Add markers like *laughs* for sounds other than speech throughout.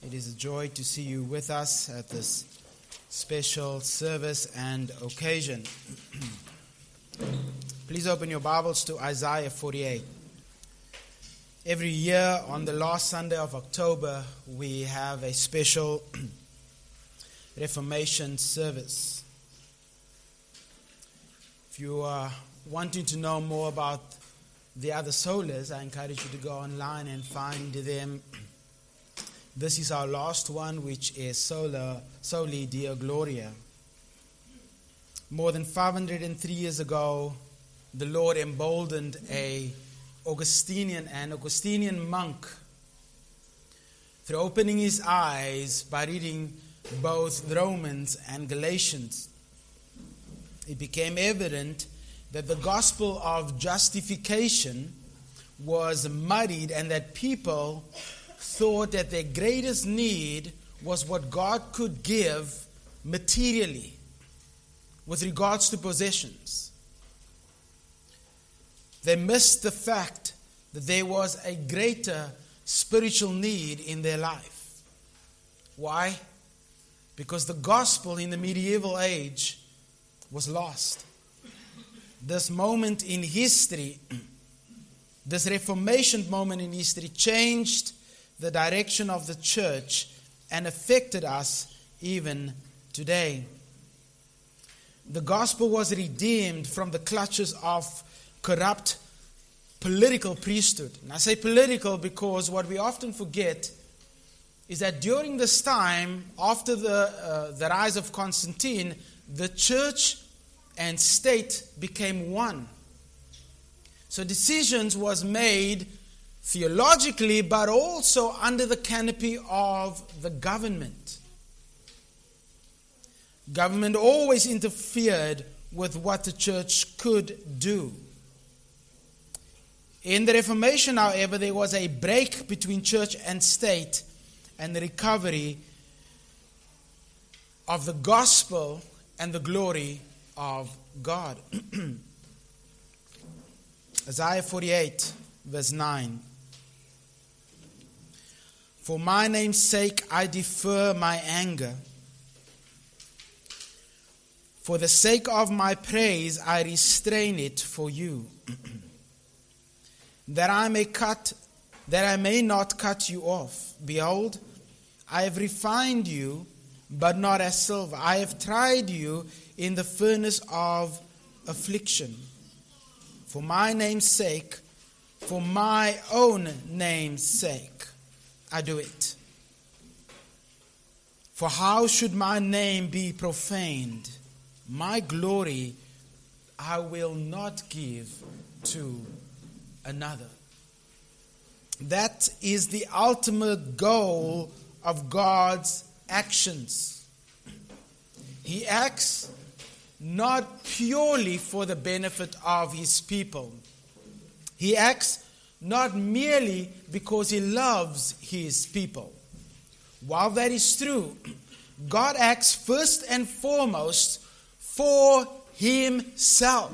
It is a joy to see you with us at this special service and occasion. *clears throat* Please open your Bibles to Isaiah 48. Every year on the last Sunday of October, we have a special *clears throat* Reformation service. If you are wanting to know more about the other solas, I encourage you to go online and find them *clears throat* this is our last one, which is Sola, Soli Deo Gloria. More than 503 years ago, the Lord emboldened a Augustinian and Augustinian monk through opening his eyes by reading both Romans and Galatians. It became evident that the gospel of justification was muddied and that people thought that their greatest need was what God could give materially with regards to possessions. They missed the fact that there was a greater spiritual need in their life. Why? Because the gospel in the medieval age was lost. This moment in history, *clears throat* this Reformation moment in history, changed the direction of the church and affected us even today. The gospel was redeemed from the clutches of corrupt political priesthood. And I say political because what we often forget is that during this time, after the, uh, the rise of Constantine, the church and state became one. So decisions was made theologically, but also under the canopy of the government. Government always interfered with what the church could do. In the Reformation, however, there was a break between church and state and the recovery of the gospel and the glory of God. *clears throat* Isaiah 48, verse 9. For my name's sake, I defer my anger. For the sake of my praise, I restrain it for you. *clears throat* that I may cut, that I may not cut you off. Behold, I have refined you, but not as silver. I have tried you in the furnace of affliction. For my name's sake, for my own name's sake. I do it. For how should my name be profaned? My glory I will not give to another. That is the ultimate goal of God's actions. He acts not purely for the benefit of his people. He acts not merely because he loves his people. While that is true, God acts first and foremost for himself.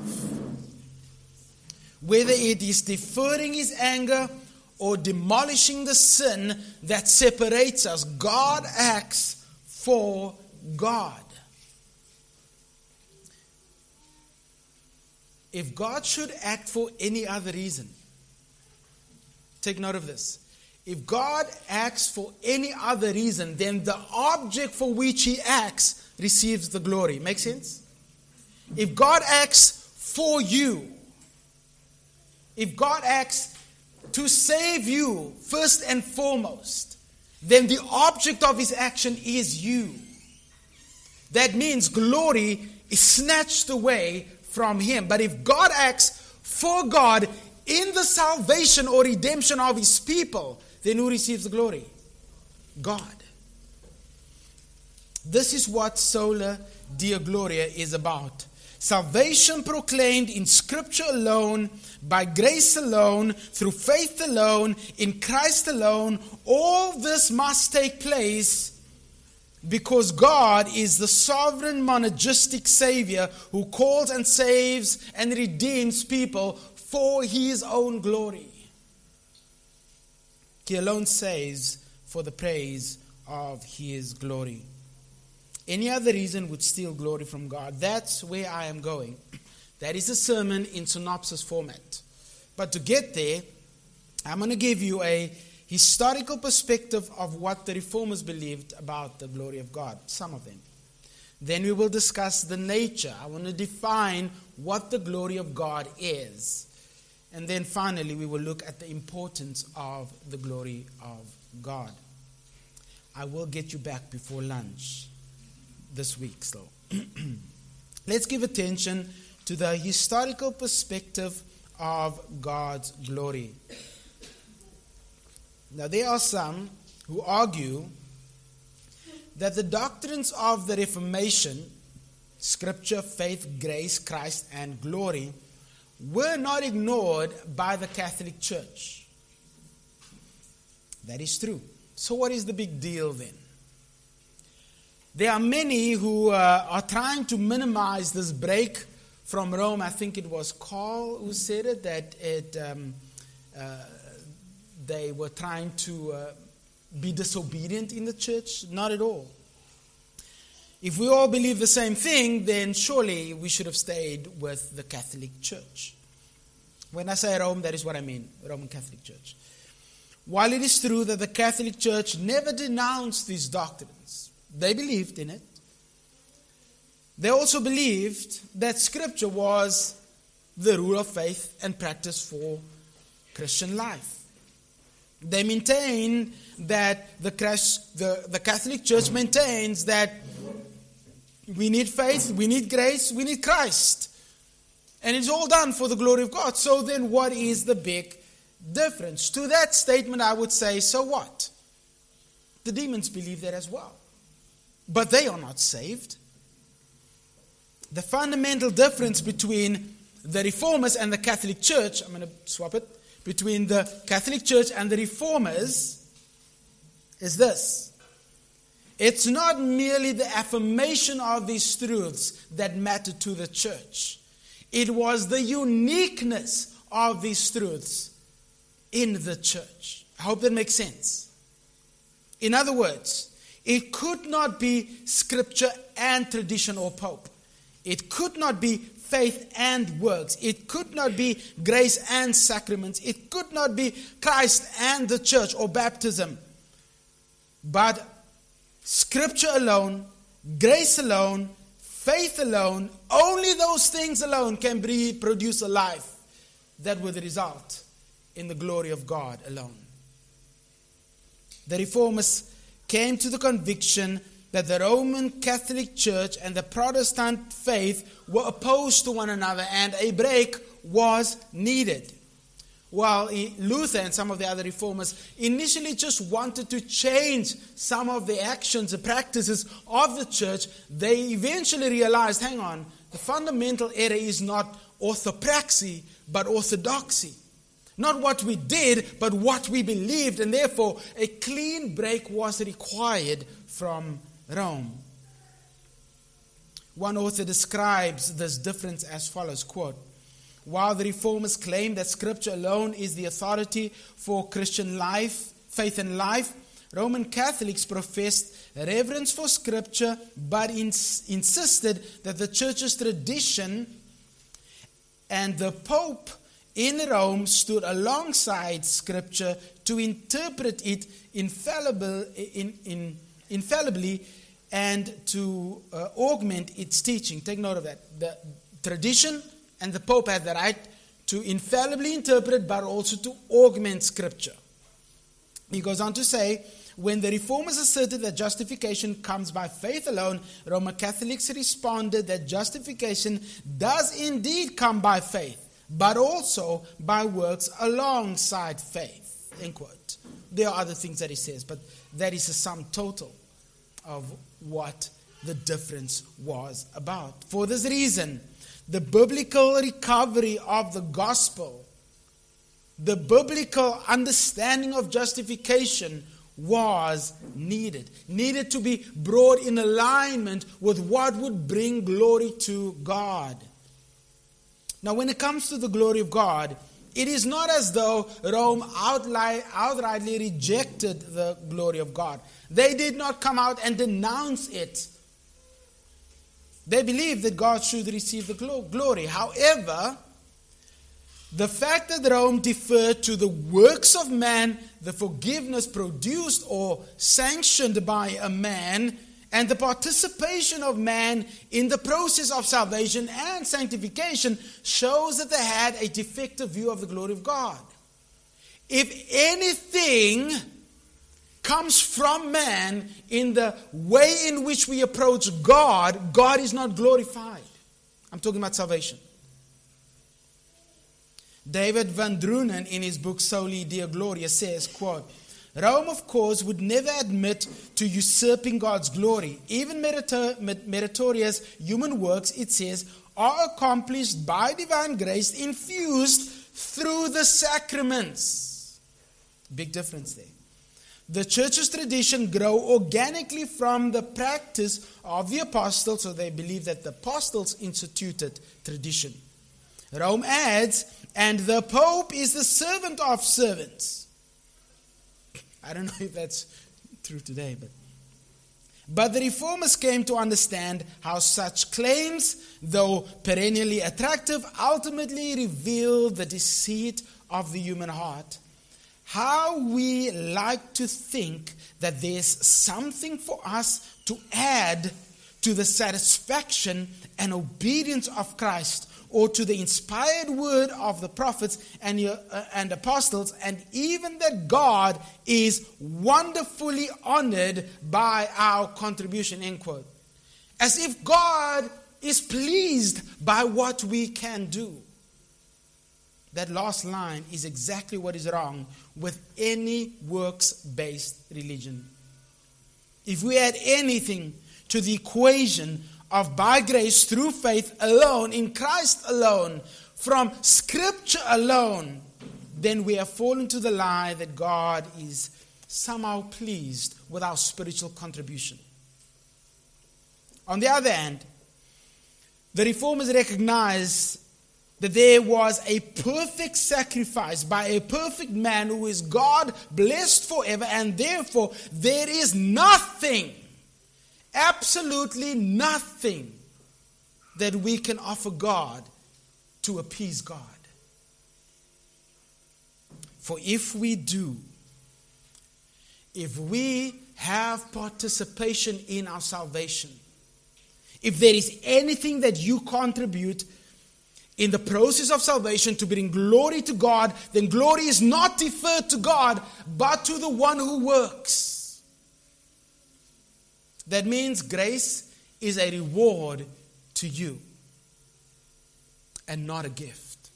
Whether it is deferring his anger or demolishing the sin that separates us, God acts for God. If God should act for any other reason, Take note of this. If God acts for any other reason, then the object for which he acts receives the glory. Make sense? If God acts for you, if God acts to save you first and foremost, then the object of his action is you. That means glory is snatched away from him. But if God acts for God, in the salvation or redemption of his people, then who receives the glory? God. This is what Sola Deo Gloria is about. Salvation proclaimed in Scripture alone, by grace alone, through faith alone, in Christ alone. All this must take place because God is the sovereign, monergistic Savior who calls and saves and redeems people for his own glory. He alone says, for the praise of his glory. Any other reason would steal glory from God. That's where I am going. That is a sermon in synopsis format. But to get there, I'm going to give you a historical perspective of what the reformers believed about the glory of God, some of them. Then we will discuss the nature. I want to define what the glory of God is. And then finally, we will look at the importance of the glory of God. I will get you back before lunch this week, so. *clears throat* Let's give attention to the historical perspective of God's glory. Now, there are some who argue that the doctrines of the Reformation, Scripture, faith, grace, Christ, and glory, were not ignored by the Catholic Church. That is true. So, what is the big deal then? There are many who uh, are trying to minimize this break from Rome. I think it was Carl who said it that it, um, uh, they were trying to uh, be disobedient in the church. Not at all. If we all believe the same thing, then surely we should have stayed with the Catholic Church. When I say Rome, that is what I mean Roman Catholic Church. While it is true that the Catholic Church never denounced these doctrines, they believed in it. They also believed that Scripture was the rule of faith and practice for Christian life. They maintain that the, the, the Catholic Church maintains that we need faith, we need grace, we need Christ. And it's all done for the glory of God. So then, what is the big difference? To that statement, I would say, so what? The demons believe that as well. But they are not saved. The fundamental difference between the Reformers and the Catholic Church, I'm going to swap it, between the Catholic Church and the Reformers is this it's not merely the affirmation of these truths that mattered to the church, it was the uniqueness of these truths in the church. I hope that makes sense. In other words, it could not be scripture and tradition or pope. It could not be faith and works. It could not be grace and sacraments. It could not be Christ and the church or baptism. But Scripture alone, grace alone, faith alone, only those things alone can produce a life that will result in the glory of God alone. The reformers came to the conviction that the Roman Catholic Church and the Protestant faith were opposed to one another and a break was needed. While Luther and some of the other reformers initially just wanted to change some of the actions and practices of the church, they eventually realized hang on, the fundamental error is not orthopraxy, but orthodoxy. Not what we did, but what we believed, and therefore a clean break was required from Rome. One author describes this difference as follows quote, while the reformers claim that Scripture alone is the authority for Christian life, faith and life, Roman Catholics professed reverence for Scripture but ins- insisted that the Church's tradition and the Pope in Rome stood alongside Scripture to interpret it infallible, in, in, infallibly and to uh, augment its teaching. Take note of that. The tradition and the Pope had the right to infallibly interpret but also to augment Scripture. He goes on to say, when the reformers asserted that justification comes by faith alone, Roman Catholics responded that justification does indeed come by faith, but also by works alongside faith. End quote. There are other things that he says, but that is a sum total of what the difference was about. For this reason, the biblical recovery of the gospel, the biblical understanding of justification was needed, needed to be brought in alignment with what would bring glory to God. Now, when it comes to the glory of God, it is not as though Rome outrightly rejected the glory of God. They did not come out and denounce it. They believed that God should receive the glory. However, the fact that Rome deferred to the works of man, the forgiveness produced or sanctioned by a man, and the participation of man in the process of salvation and sanctification shows that they had a defective view of the glory of God. If anything comes from man in the way in which we approach God, God is not glorified. I'm talking about salvation. David Van Drunen in his book Soli Deo Gloria says, quote, Rome, of course, would never admit to usurping God's glory. Even meritorious human works, it says, are accomplished by divine grace infused through the sacraments. Big difference there. The church's tradition grow organically from the practice of the apostles, so they believe that the apostles instituted tradition. Rome adds, and the Pope is the servant of servants. I don't know if that's true today, but. But the reformers came to understand how such claims, though perennially attractive, ultimately reveal the deceit of the human heart. How we like to think that there's something for us to add to the satisfaction and obedience of Christ or to the inspired word of the prophets and, uh, and apostles, and even that God is wonderfully honored by our contribution. End quote. As if God is pleased by what we can do. That last line is exactly what is wrong with any works based religion. If we add anything to the equation of by grace through faith alone, in Christ alone, from Scripture alone, then we have fallen to the lie that God is somehow pleased with our spiritual contribution. On the other hand, the reformers recognize that there was a perfect sacrifice by a perfect man who is God blessed forever, and therefore there is nothing absolutely nothing that we can offer God to appease God. For if we do, if we have participation in our salvation, if there is anything that you contribute in the process of salvation to bring glory to God, then glory is not deferred to God, but to the one who works. That means grace is a reward to you and not a gift.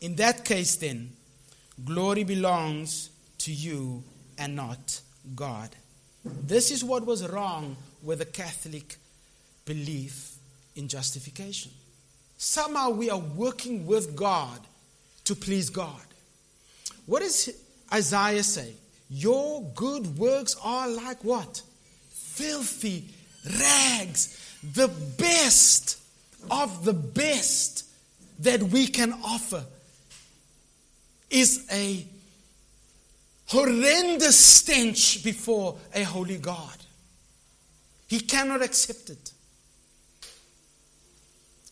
In that case, then, glory belongs to you and not God. This is what was wrong with the Catholic belief in justification. Somehow we are working with God to please God. What does Isaiah say? Your good works are like what? filthy rags, the best of the best that we can offer is a horrendous stench before a holy God. He cannot accept it.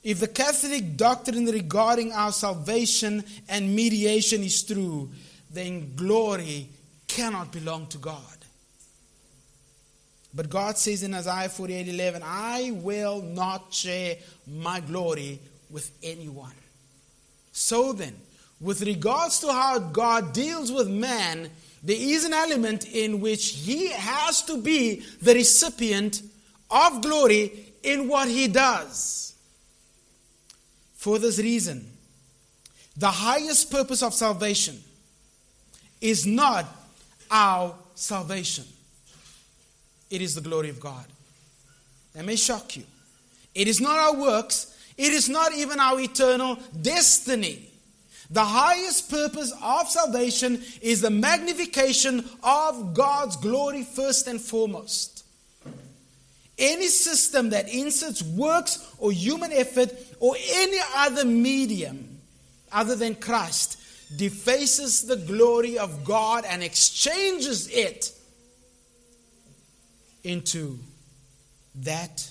If the Catholic doctrine regarding our salvation and mediation is true, then glory cannot belong to God. But God says in Isaiah 48 11, I will not share my glory with anyone. So then, with regards to how God deals with man, there is an element in which he has to be the recipient of glory in what he does. For this reason, the highest purpose of salvation is not our salvation it is the glory of God. That may shock you. It is not our works, it is not even our eternal destiny. The highest purpose of salvation is the magnification of God's glory first and foremost. Any system that inserts works or human effort or any other medium other than Christ defaces the glory of God and exchanges it into that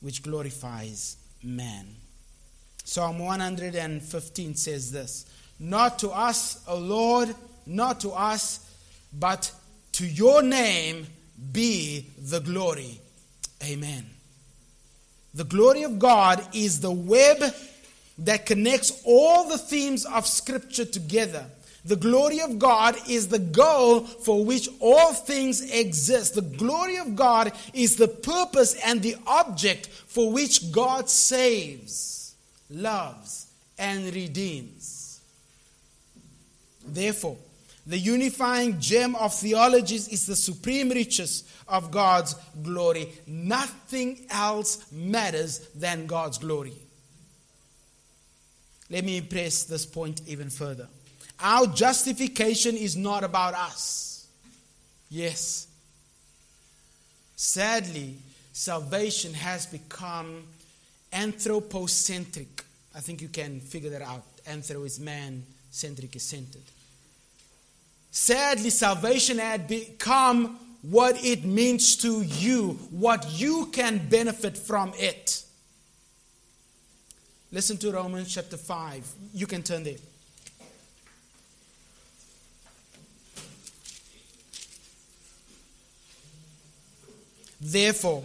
which glorifies man. Psalm 115 says this Not to us, O Lord, not to us, but to your name be the glory. Amen. The glory of God is the web that connects all the themes of Scripture together. The glory of God is the goal for which all things exist. The glory of God is the purpose and the object for which God saves, loves, and redeems. Therefore, the unifying gem of theologies is the supreme riches of God's glory. Nothing else matters than God's glory. Let me press this point even further. Our justification is not about us. Yes. Sadly, salvation has become anthropocentric. I think you can figure that out. Anthro is man, centric is centered. Sadly, salvation had become what it means to you, what you can benefit from it. Listen to Romans chapter 5. You can turn there. Therefore,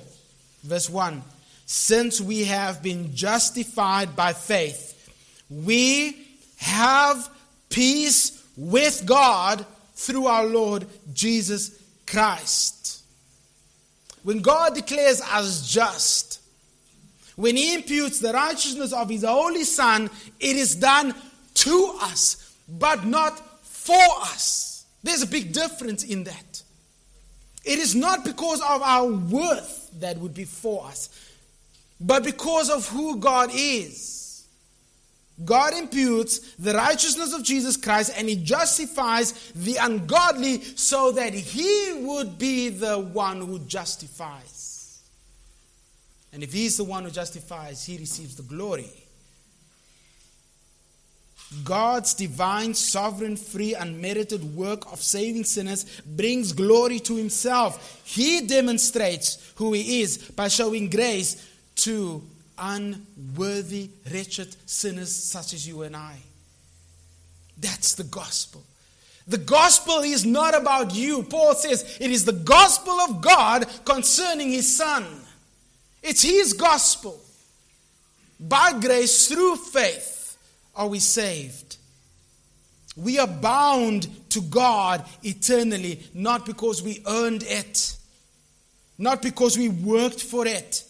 verse 1 since we have been justified by faith, we have peace with God through our Lord Jesus Christ. When God declares us just, when He imputes the righteousness of His Holy Son, it is done to us, but not for us. There's a big difference in that. It is not because of our worth that would be for us, but because of who God is. God imputes the righteousness of Jesus Christ and he justifies the ungodly so that he would be the one who justifies. And if he's the one who justifies, he receives the glory. God's divine, sovereign, free, unmerited work of saving sinners brings glory to himself. He demonstrates who he is by showing grace to unworthy, wretched sinners such as you and I. That's the gospel. The gospel is not about you. Paul says it is the gospel of God concerning his son. It's his gospel. By grace, through faith, are we saved. We are bound to God eternally, not because we earned it, not because we worked for it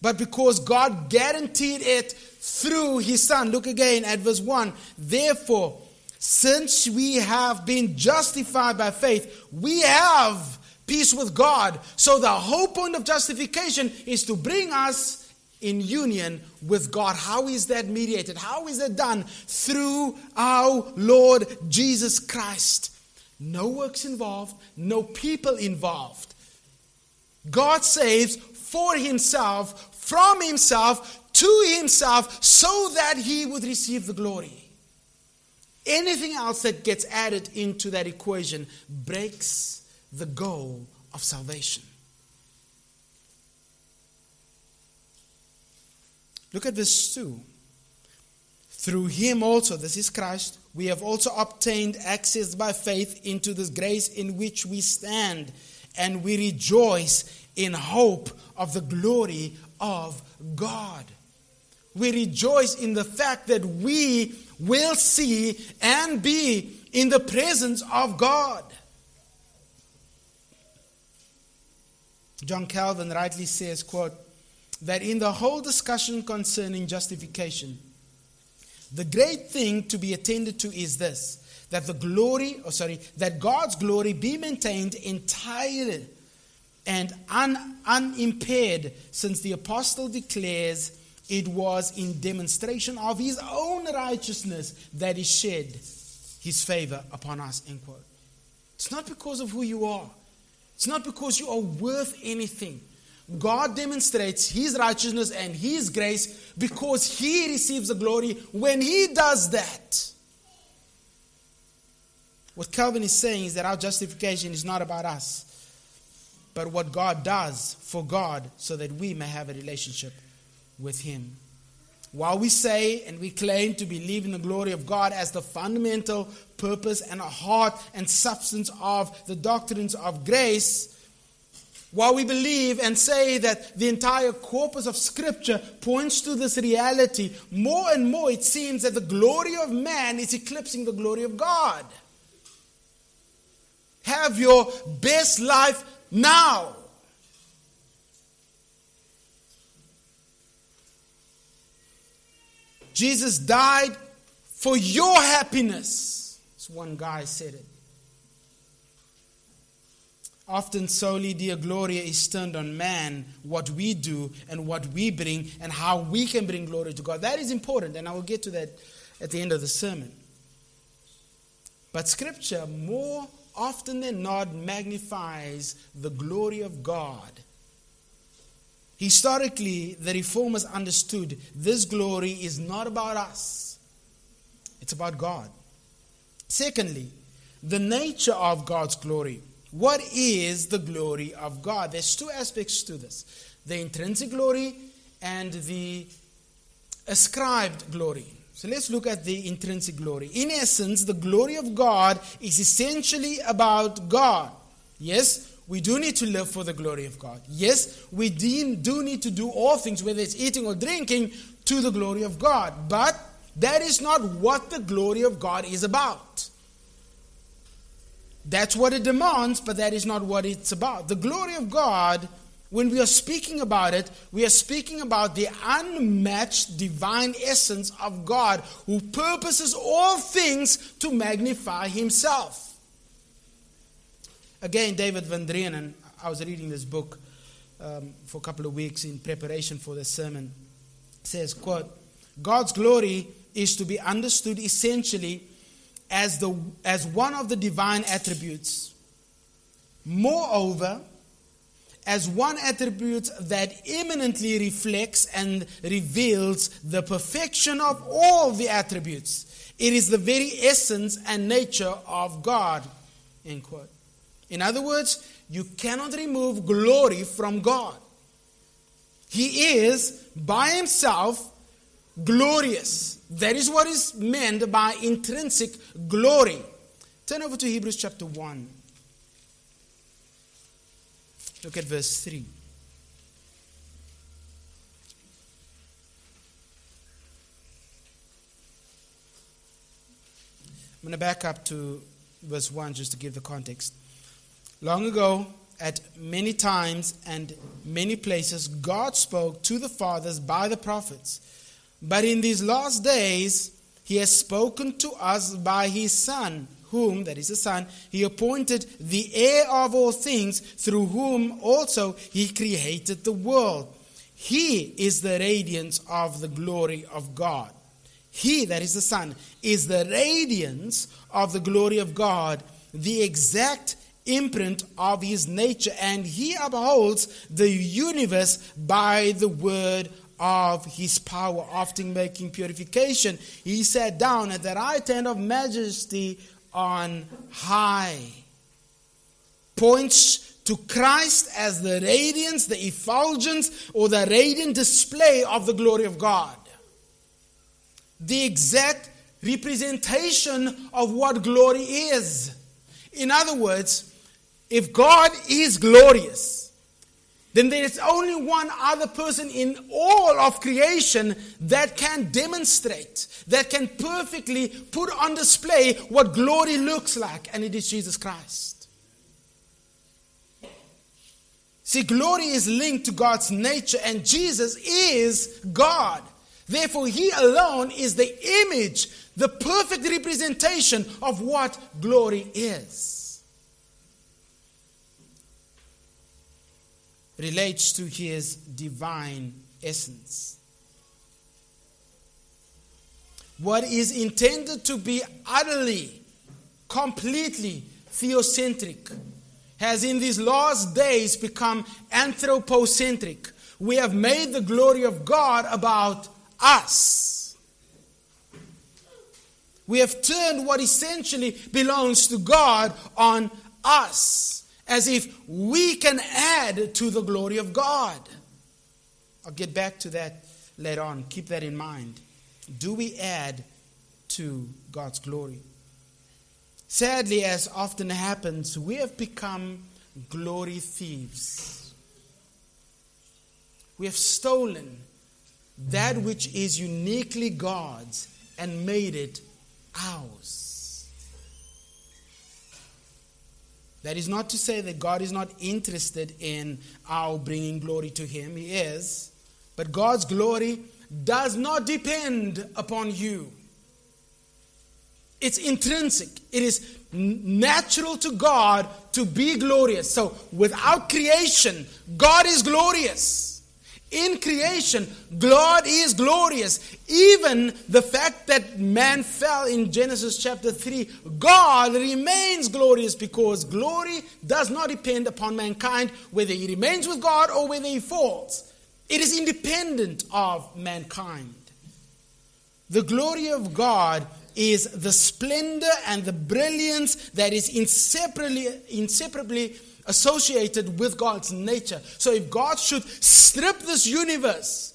but because God guaranteed it through his son. Look again at verse 1. Therefore, since we have been justified by faith, we have peace with God. So the whole point of justification is to bring us in union with God. How is that mediated? How is that done? Through our Lord Jesus Christ. No works involved, no people involved. God saves for himself, from himself, to himself, so that he would receive the glory. Anything else that gets added into that equation breaks the goal of salvation. Look at verse 2. Through him also, this is Christ, we have also obtained access by faith into this grace in which we stand, and we rejoice in hope of the glory of God. We rejoice in the fact that we will see and be in the presence of God. John Calvin rightly says, quote, that in the whole discussion concerning justification, the great thing to be attended to is this that the glory, or oh, sorry, that God's glory be maintained entirely and un, unimpaired, since the apostle declares it was in demonstration of his own righteousness that he shed his favor upon us. End quote. It's not because of who you are. It's not because you are worth anything. God demonstrates His righteousness and His grace because He receives the glory when He does that. What Calvin is saying is that our justification is not about us, but what God does for God so that we may have a relationship with Him. While we say and we claim to believe in the glory of God as the fundamental purpose and heart and substance of the doctrines of grace, while we believe and say that the entire corpus of Scripture points to this reality, more and more it seems that the glory of man is eclipsing the glory of God. Have your best life now. Jesus died for your happiness. As one guy said it. Often Soli Deo Gloria is turned on man, what we do and what we bring, and how we can bring glory to God. That is important, and I will get to that at the end of the sermon. But Scripture, more often than not, magnifies the glory of God. Historically, the reformers understood this glory is not about us, it's about God. Secondly, the nature of God's glory. What is the glory of God? There's two aspects to this the intrinsic glory and the ascribed glory. So let's look at the intrinsic glory. In essence, the glory of God is essentially about God. Yes, we do need to live for the glory of God. Yes, we do need to do all things, whether it's eating or drinking, to the glory of God. But that is not what the glory of God is about. That's what it demands, but that is not what it's about. The glory of God, when we are speaking about it, we are speaking about the unmatched divine essence of God who purposes all things to magnify himself. Again, David Van Drunen, I was reading this book um, for a couple of weeks in preparation for the sermon, says, quote, God's glory is to be understood essentially as, the, as one of the divine attributes. Moreover, as one attribute that eminently reflects and reveals the perfection of all the attributes. It is the very essence and nature of God. End quote. In other words, you cannot remove glory from God. He is by himself glorious. That is what is meant by intrinsic glory. Turn over to Hebrews chapter 1. Look at verse 3. I'm going to back up to verse 1 just to give the context. Long ago, at many times and many places, God spoke to the fathers by the prophets. But in these last days, he has spoken to us by his Son, whom, that is the Son, he appointed the heir of all things, through whom also he created the world. He is the radiance of the glory of God. He, that is the Son, is the radiance of the glory of God, the exact imprint of his nature, and he upholds the universe by the word of his power, often making purification. He sat down at the right hand of majesty on high. Points to Christ as the radiance, the effulgence, or the radiant display of the glory of God. The exact representation of what glory is. In other words, if God is glorious, then there is only one other person in all of creation that can demonstrate, that can perfectly put on display what glory looks like, and it is Jesus Christ. See, glory is linked to God's nature, and Jesus is God. Therefore, He alone is the image, the perfect representation of what glory is. Relates to his divine essence. What is intended to be utterly, completely theocentric has in these last days become anthropocentric. We have made the glory of God about us. We have turned what essentially belongs to God on us, as if we can add to the glory of God. I'll get back to that later on. Keep that in mind. Do we add to God's glory? Sadly, as often happens, we have become glory thieves. We have stolen that which is uniquely God's and made it ours. That is not to say that God is not interested in our bringing glory to Him. He is. But God's glory does not depend upon you. It's intrinsic. It is natural to God to be glorious. So without creation, God is glorious. In creation, God is glorious. Even the fact that man fell in Genesis chapter 3, God remains glorious because glory does not depend upon mankind, whether he remains with God or whether he falls. It is independent of mankind. The glory of God is the splendor and the brilliance that is inseparably, inseparably associated with God's nature. So if God should strip this universe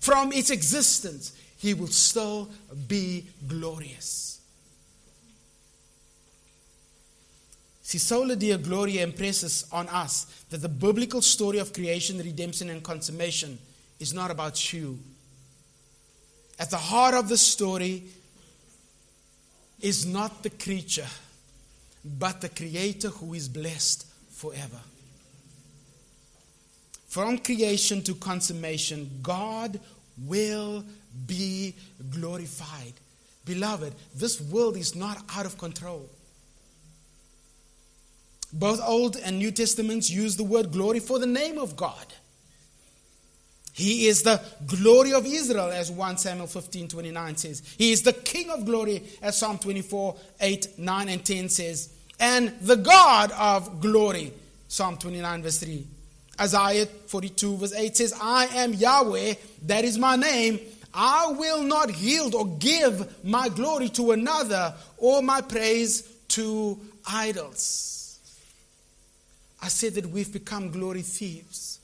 from its existence, he will still be glorious. See, Sola Deo Gloria impresses on us that the biblical story of creation, redemption, and consummation is not about you. At the heart of the story is not the creature, but the Creator who is blessed forever. From creation to consummation, God will be glorified. Beloved, this world is not out of control. Both Old and New Testaments use the word glory for the name of God. He is the glory of Israel, as 1 Samuel 15 29 says. He is the King of glory, as Psalm 24 8, 9, and 10 says. And the God of glory, Psalm 29, verse 3. Isaiah 42, verse 8 says, I am Yahweh, that is my name. I will not yield or give my glory to another or my praise to idols. I said that we've become glory thieves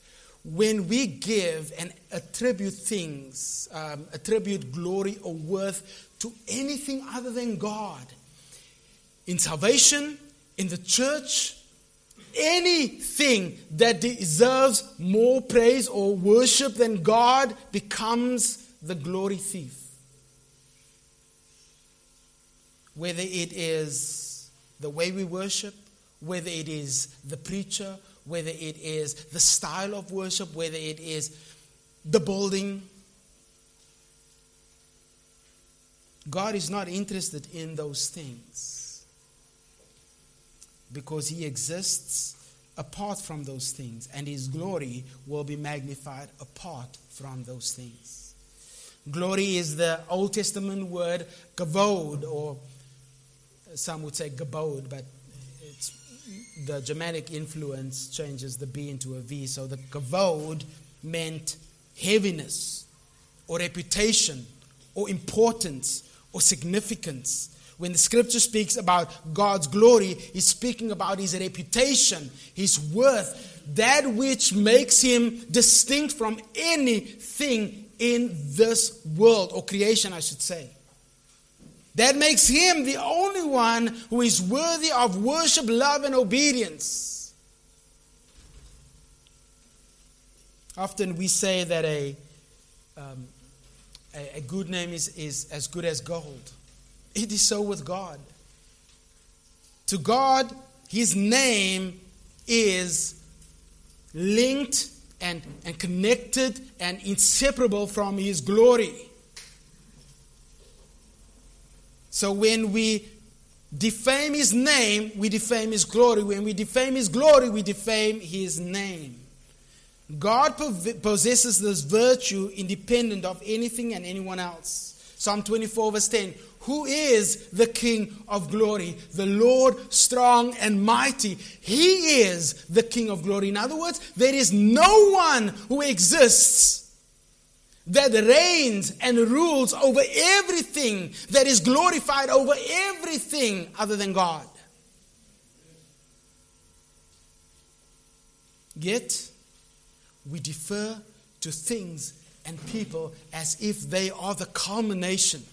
when we give and attribute things, um, attribute glory or worth to anything other than God, in salvation, in the church, anything that deserves more praise or worship than God becomes the glory thief. Whether it is the way we worship, whether it is the preacher, whether it is the style of worship, whether it is the building. God is not interested in those things because He exists apart from those things, and His glory will be magnified apart from those things. Glory is the Old Testament word gavod, or some would say gabod, but the Germanic influence changes the B into a V. So the gavod meant heaviness or reputation or importance or significance. When the scripture speaks about God's glory, he's speaking about his reputation, his worth, that which makes him distinct from anything in this world or creation, I should say. That makes him the only one who is worthy of worship, love, and obedience. Often we say that a, um, a, a good name is, is as good as gold. It is so with God. To God, his name is linked and, and connected and inseparable from his glory. So when we defame his name, we defame his glory. When we defame his glory, we defame his name. God possesses this virtue independent of anything and anyone else. Psalm 24, verse 10. Who is the King of glory? The Lord strong and mighty. He is the King of glory. In other words, there is no one who exists that reigns and rules over everything, that is glorified over everything other than God. Yet, we defer to things and people as if they are the culmination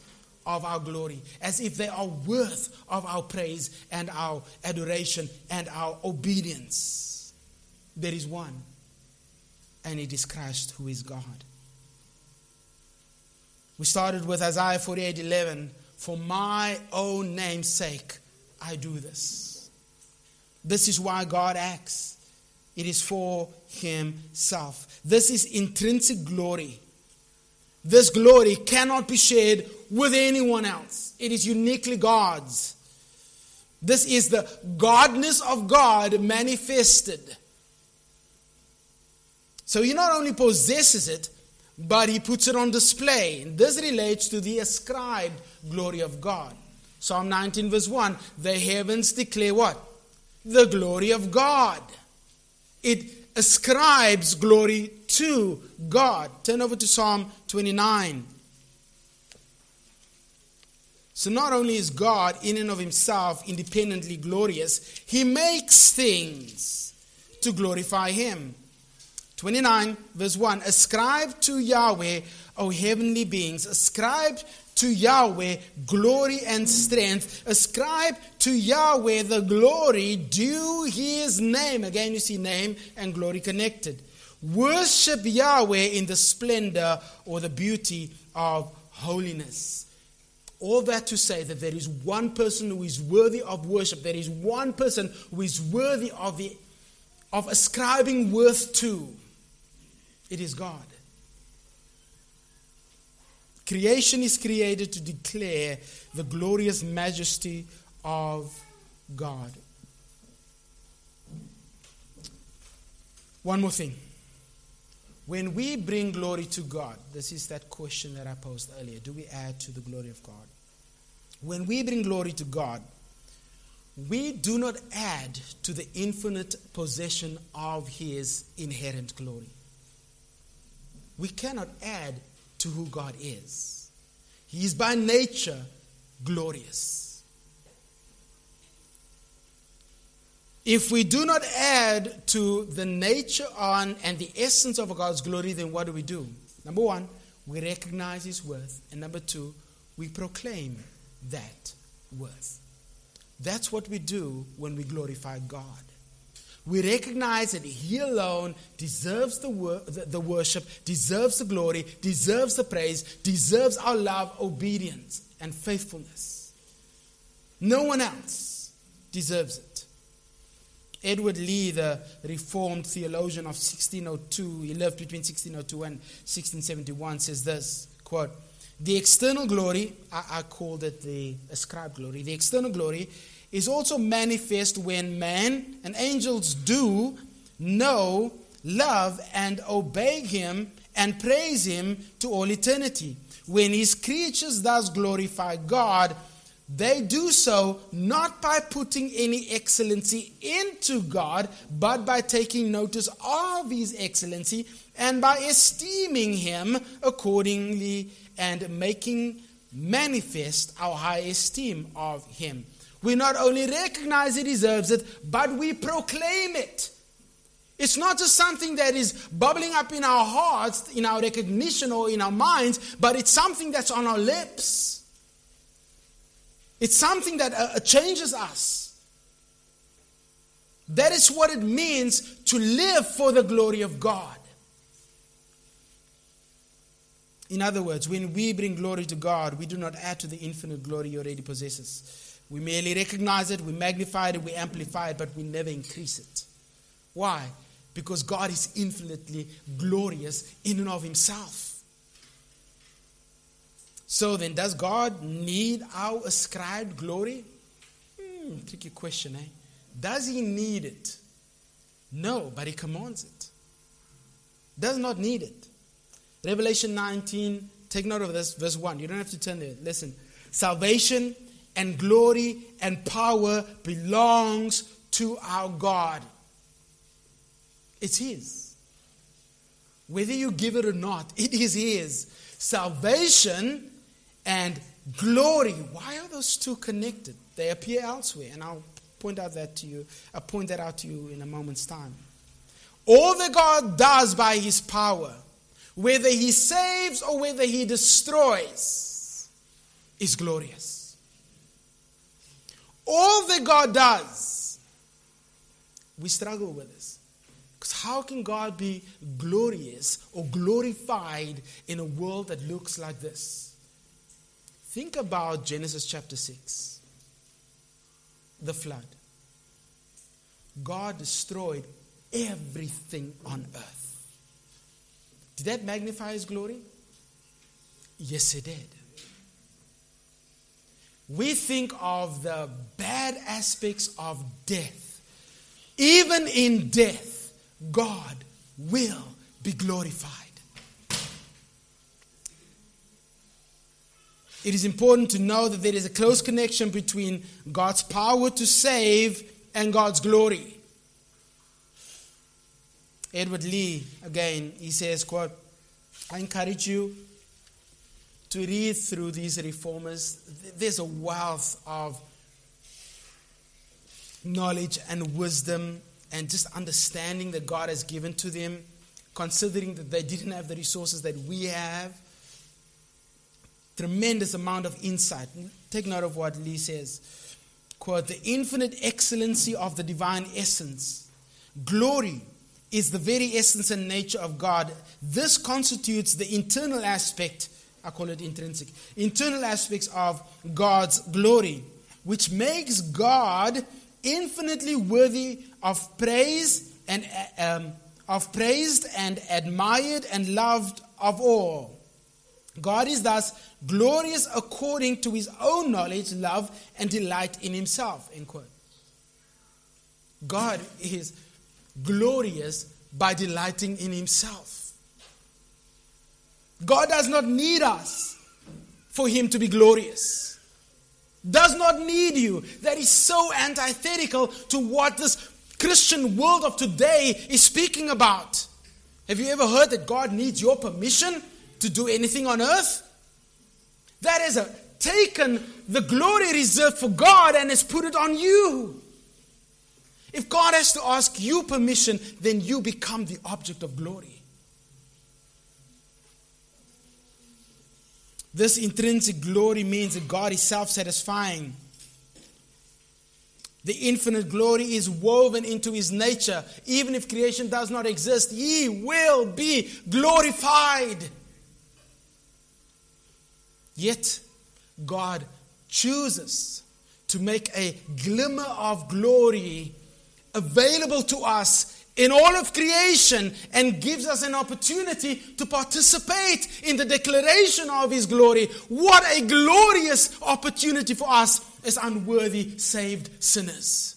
of our glory, as if they are worth of our praise and our adoration and our obedience. There is one, and it is Christ who is God. We started with Isaiah 48 11. For my own name's sake, I do this. This is why God acts. It is for Himself. This is intrinsic glory. This glory cannot be shared with anyone else, it is uniquely God's. This is the godness of God manifested. So He not only possesses it, but He puts it on display. This relates to the ascribed glory of God. Psalm 19, verse 1 The heavens declare what? The glory of God. It ascribes glory to God. Turn over to Psalm 29. So, not only is God in and of himself independently glorious, he makes things to glorify him. 29, verse 1 Ascribe to Yahweh, O heavenly beings, ascribe to Yahweh glory and strength. Ascribe to Yahweh the glory due his name. Again, you see name and glory connected. Worship Yahweh in the splendor or the beauty of holiness. All that to say that there is one person who is worthy of worship. There is one person who is worthy of, the, of ascribing worth to. It is God. Creation is created to declare the glorious majesty of God. One more thing. When we bring glory to God, this is that question that I posed earlier do we add to the glory of God? When we bring glory to God, we do not add to the infinite possession of His inherent glory. We cannot add to who God is. He is by nature glorious. If we do not add to the nature on and the essence of God's glory, then what do we do? Number one, we recognize His worth. And number two, we proclaim that worth. That's what we do when we glorify God. We recognize that He alone deserves the, wor- the, the, worship, deserves the glory, deserves the praise, deserves our love, obedience, and faithfulness. No one else deserves it. Edward Leigh, the Reformed theologian of 1602, he lived between 1602 and 1671, says this quote, The external glory, I, I called it the ascribed glory, the external glory is also manifest when man and angels do know, love, and obey him and praise him to all eternity. When his creatures thus glorify God, they do so not by putting any excellency into God, but by taking notice of his excellency and by esteeming him accordingly and making manifest our high esteem of him. We not only recognize he deserves it, but we proclaim it. It's not just something that is bubbling up in our hearts, in our recognition, or in our minds, but it's something that's on our lips. It's something that uh, changes us. That is what it means to live for the glory of God. In other words, when we bring glory to God, we do not add to the infinite glory He already possesses. We merely recognize it, we magnify it, we amplify it, but we never increase it. Why? Because God is infinitely glorious in and of Himself. So then, does God need our ascribed glory? Hmm, tricky question, eh? Does He need it? No, but He commands it. Does not need it. Revelation 19 Take note of this, verse 1. You don't have to turn there. Listen. Salvation and glory and power belongs to our God. It's His. Whether you give it or not, *laughs* it is His. Salvation and glory. Why are those two connected? They appear elsewhere, and I'll point out that to you. I'll point that out to you in a moment's time. All that God does by His power, whether He saves or whether He destroys, is glorious. All that God does, we struggle with this. Because how can God be glorious or glorified in a world that looks like this? Think about Genesis chapter 6 the flood. God destroyed everything on earth. Did that magnify his glory? Yes, it did. We think of the bad aspects of death. Even in death, God will be glorified. It is important to know that there is a close connection between God's power to save and God's glory. Edward Leigh, again, he says, quote, I encourage you to read through these reformers. There's a wealth of knowledge and wisdom and just understanding that God has given to them, considering that they didn't have the resources that we have. Tremendous amount of insight. Take note of what Leigh says. Quote, the infinite excellency of the divine essence. Glory is the very essence and nature of God. This constitutes the internal aspect, I call it intrinsic, internal aspects of God's glory, which makes God infinitely worthy of praise and um, of praised and admired and loved of all. God is thus glorious according to his own knowledge, love, and delight in himself. End quote. God is glorious by delighting in himself. God does not need us for him to be glorious. Does not need you. That is so antithetical to what this Christian world of today is speaking about. Have you ever heard that God needs your permission to do anything on earth? That is a taken the glory reserved for God and has put it on you. If God has to ask you permission, then you become the object of glory. This intrinsic glory means that God is self satisfying. The infinite glory is woven into his nature. Even if creation does not exist, he will be glorified. Yet, God chooses to make a glimmer of glory available to us in all of creation and gives us an opportunity to participate in the declaration of His glory. What a glorious opportunity for us as unworthy saved sinners.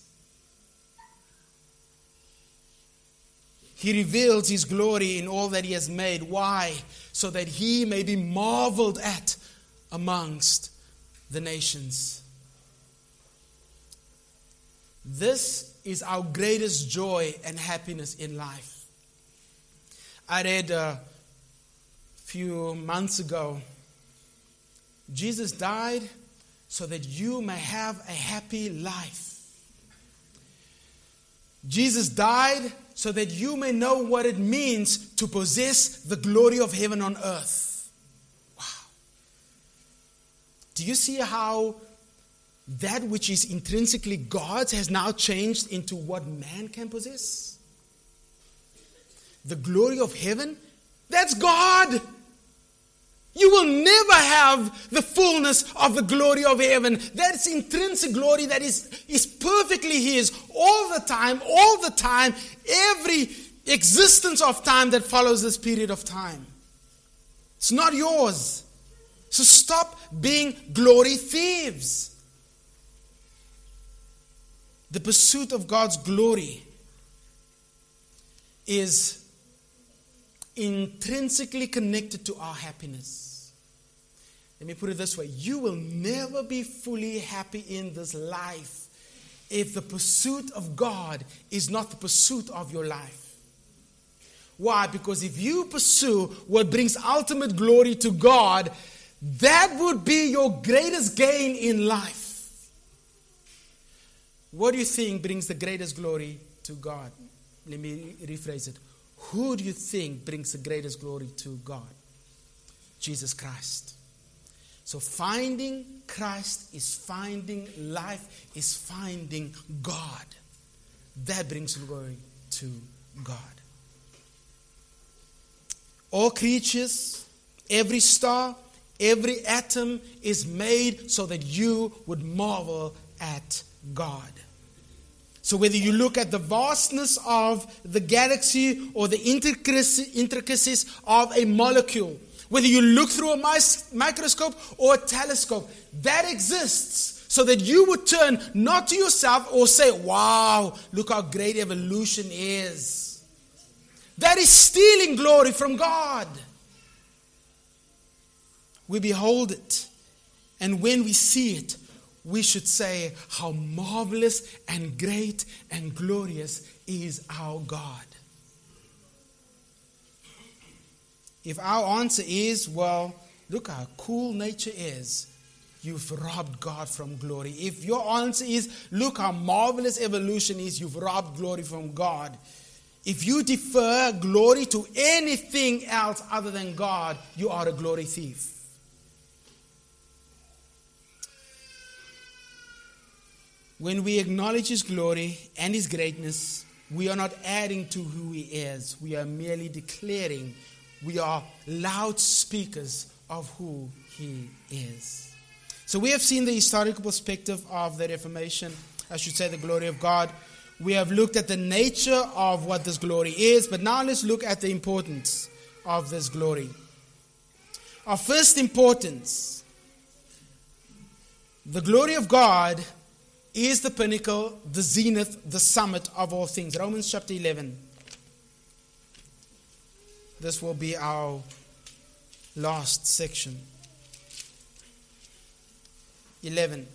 He reveals His glory in all that He has made. Why? So that He may be marveled at amongst the nations. This is our greatest joy and happiness in life. I read a few months ago Jesus died so that you may have a happy life. Jesus died so that you may know what it means to possess the glory of heaven on earth. Wow. Do you see how that which is intrinsically God's has now changed into what man can possess? The glory of heaven, that's God. You will never have the fullness of the glory of heaven. That's intrinsic glory that is, is perfectly His all the time, all the time, every existence of time that follows this period of time. It's not yours. So stop being glory thieves. The pursuit of God's glory is intrinsically connected to our happiness. Let me put it this way you will never be fully happy in this life if the pursuit of God is not the pursuit of your life. Why? Because if you pursue what brings ultimate glory to God, that would be your greatest gain in life. What do you think brings the greatest glory to God? Let me rephrase it. Who do you think brings the greatest glory to God? Jesus Christ. So finding Christ is finding life, is finding God. That brings glory to God. All creatures, every star, every atom is made so that you would marvel at God. So, whether you look at the vastness of the galaxy or the intricacies of a molecule, whether you look through a microscope or a telescope, that exists so that you would turn not to yourself or say, Wow, look how great evolution is. That is stealing glory from God. We behold it, and when we see it, we should say, How marvelous and great and glorious is our God. If our answer is, Well, look how cool nature is, you've robbed God from glory. If your answer is, Look how marvelous evolution is, you've robbed glory from God. If you defer glory to anything else other than God, you are a glory thief. When we acknowledge His glory and His greatness, we are not adding to who He is. We are merely declaring, we are loud speakers of who He is. So we have seen the historical perspective of the Reformation, I should say, the glory of God. We have looked at the nature of what this glory is, but now let's look at the importance of this glory. Our first importance the glory of God is the pinnacle, the zenith, the summit of all things. Romans chapter 11. This will be our last section. 11.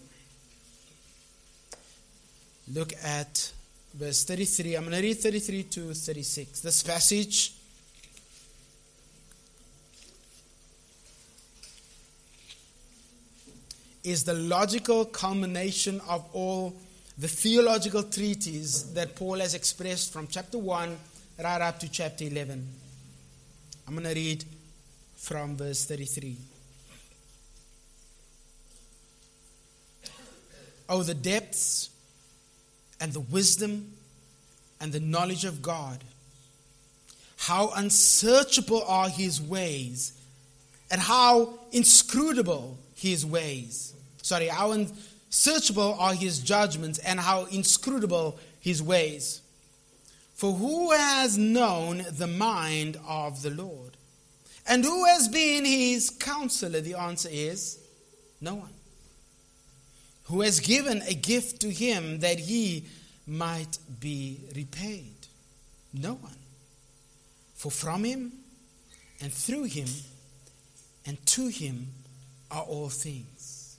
Look at verse 33. I'm going to read 33 to 36. This passage is the logical culmination of all the theological treatises that Paul has expressed from chapter 1 right up to chapter 11. I'm going to read from verse 33. Oh, the depths and the wisdom and the knowledge of God. How unsearchable are his ways, and how inscrutable his ways. Sorry, how unsearchable are his judgments, and how inscrutable his ways. For who has known the mind of the Lord? And who has been his counselor? The answer is no one. Who has given a gift to him that he might be repaid? No one. For from him and through him and to him are all things.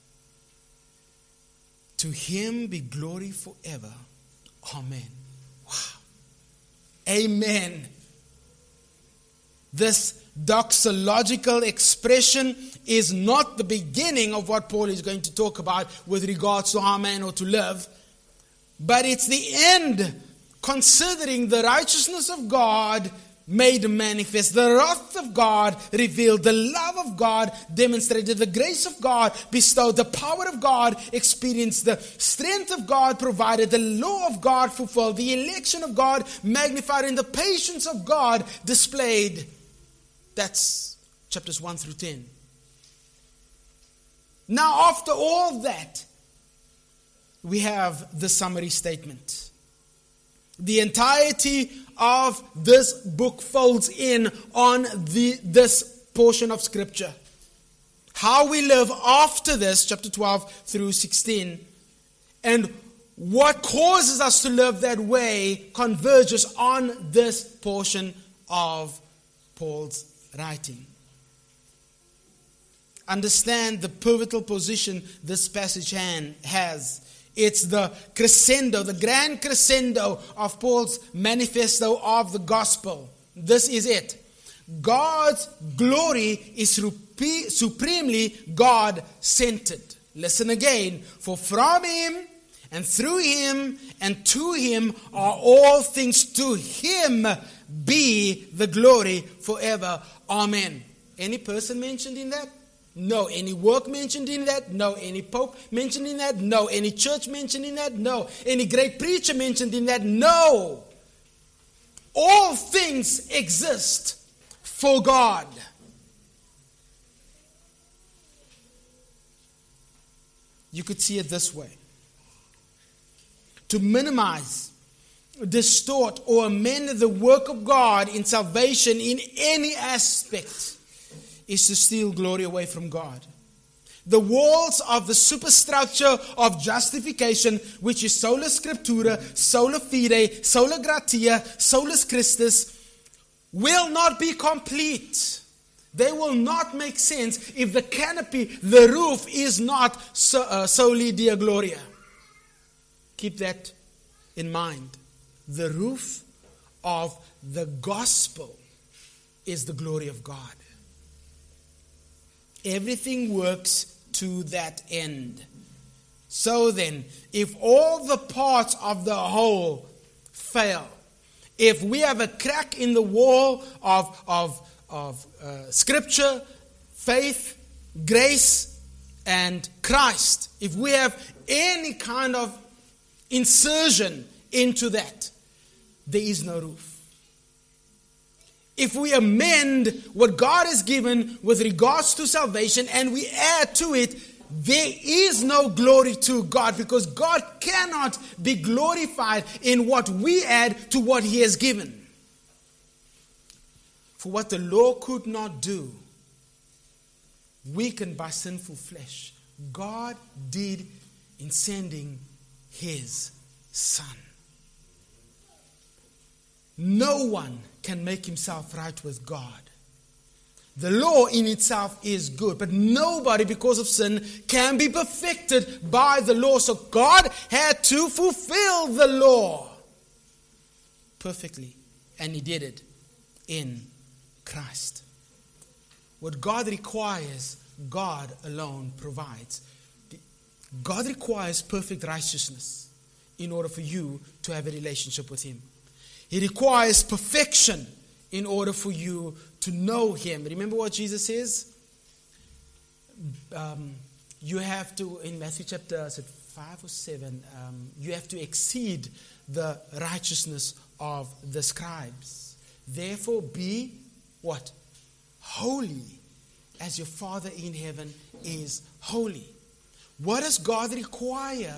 To him be glory forever. Amen. Wow. Amen. This doxological expression is not the beginning of what Paul is going to talk about with regards to Amen or to live. But it's the end, considering the righteousness of God made manifest, the wrath of God revealed, the love of God demonstrated, the grace of God bestowed, the power of God experienced, the strength of God provided, the law of God fulfilled, the election of God magnified, and the patience of God displayed. That's chapters 1 through 10. Now, after all that, we have the summary statement. The entirety of this book folds in on the, this portion of Scripture. How we live after this, chapter 12 through 16, and what causes us to live that way converges on this portion of Paul's writing. understand the pivotal position this passage has. It's the crescendo, the grand crescendo of Paul's manifesto of the gospel. This is it. God's glory is supremely God centered. Listen again. For from Him and through Him and to Him are all things. To Him be the glory forever. Amen. Any person mentioned in that? No. Any work mentioned in that? No. Any pope mentioned in that? No. Any church mentioned in that? No. Any great preacher mentioned in that? No. All things exist for God. You could see it this way to minimize, distort, or amend the work of God in salvation in any aspect is to steal glory away from God. The walls of the superstructure of justification, which is sola scriptura, sola fide, sola gratia, solus Christus, will not be complete. They will not make sense if the canopy, the roof, is not so, uh, Deo gloria. Keep that in mind. The roof of the gospel is the glory of God. Everything works to that end. So then, if all the parts of the whole fail, if we have a crack in the wall of, of, of uh, scripture, faith, grace, and Christ, if we have any kind of insertion into that, there is no roof if we amend what God has given with regards to salvation and we add to it, there is no glory to God because God cannot be glorified in what we add to what He has given. For what the law could not do, weakened by sinful flesh, God did in sending His Son. No one can make himself right with God. The law in itself is good, but nobody, because of sin, can be perfected by the law. So God had to fulfill the law perfectly, and He did it in Christ. What God requires, God alone provides. God requires perfect righteousness in order for you to have a relationship with Him. He requires perfection in order for you to know Him. Remember what Jesus says? Um, you have to, in Matthew chapter is it 5 or 7, um, you have to exceed the righteousness of the scribes. Therefore, be what? Holy, as your Father in heaven is holy. What does God require